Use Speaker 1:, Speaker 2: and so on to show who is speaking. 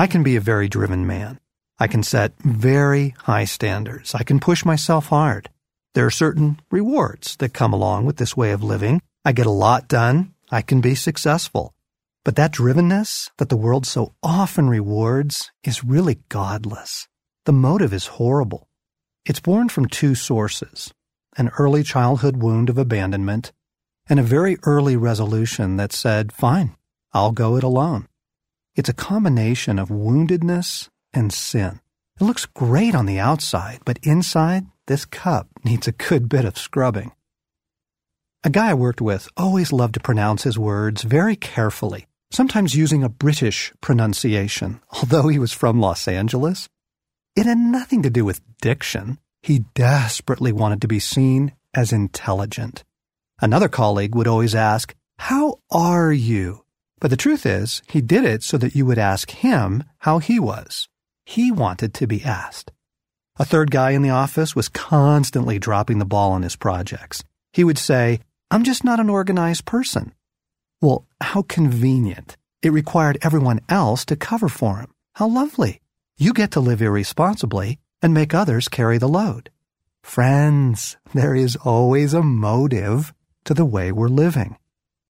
Speaker 1: I can be a very driven man. I can set very high standards. I can push myself hard. There are certain rewards that come along with this way of living. I get a lot done. I can be successful. But that drivenness that the world so often rewards is really godless. The motive is horrible. It's born from two sources an early childhood wound of abandonment and a very early resolution that said, Fine, I'll go it alone. It's a combination of woundedness and sin. It looks great on the outside, but inside, this cup needs a good bit of scrubbing. A guy I worked with always loved to pronounce his words very carefully, sometimes using a British pronunciation, although he was from Los Angeles. It had nothing to do with diction. He desperately wanted to be seen as intelligent. Another colleague would always ask, How are you? But the truth is, he did it so that you would ask him how he was. He wanted to be asked. A third guy in the office was constantly dropping the ball on his projects. He would say, I'm just not an organized person. Well, how convenient. It required everyone else to cover for him. How lovely. You get to live irresponsibly and make others carry the load. Friends, there is always a motive to the way we're living.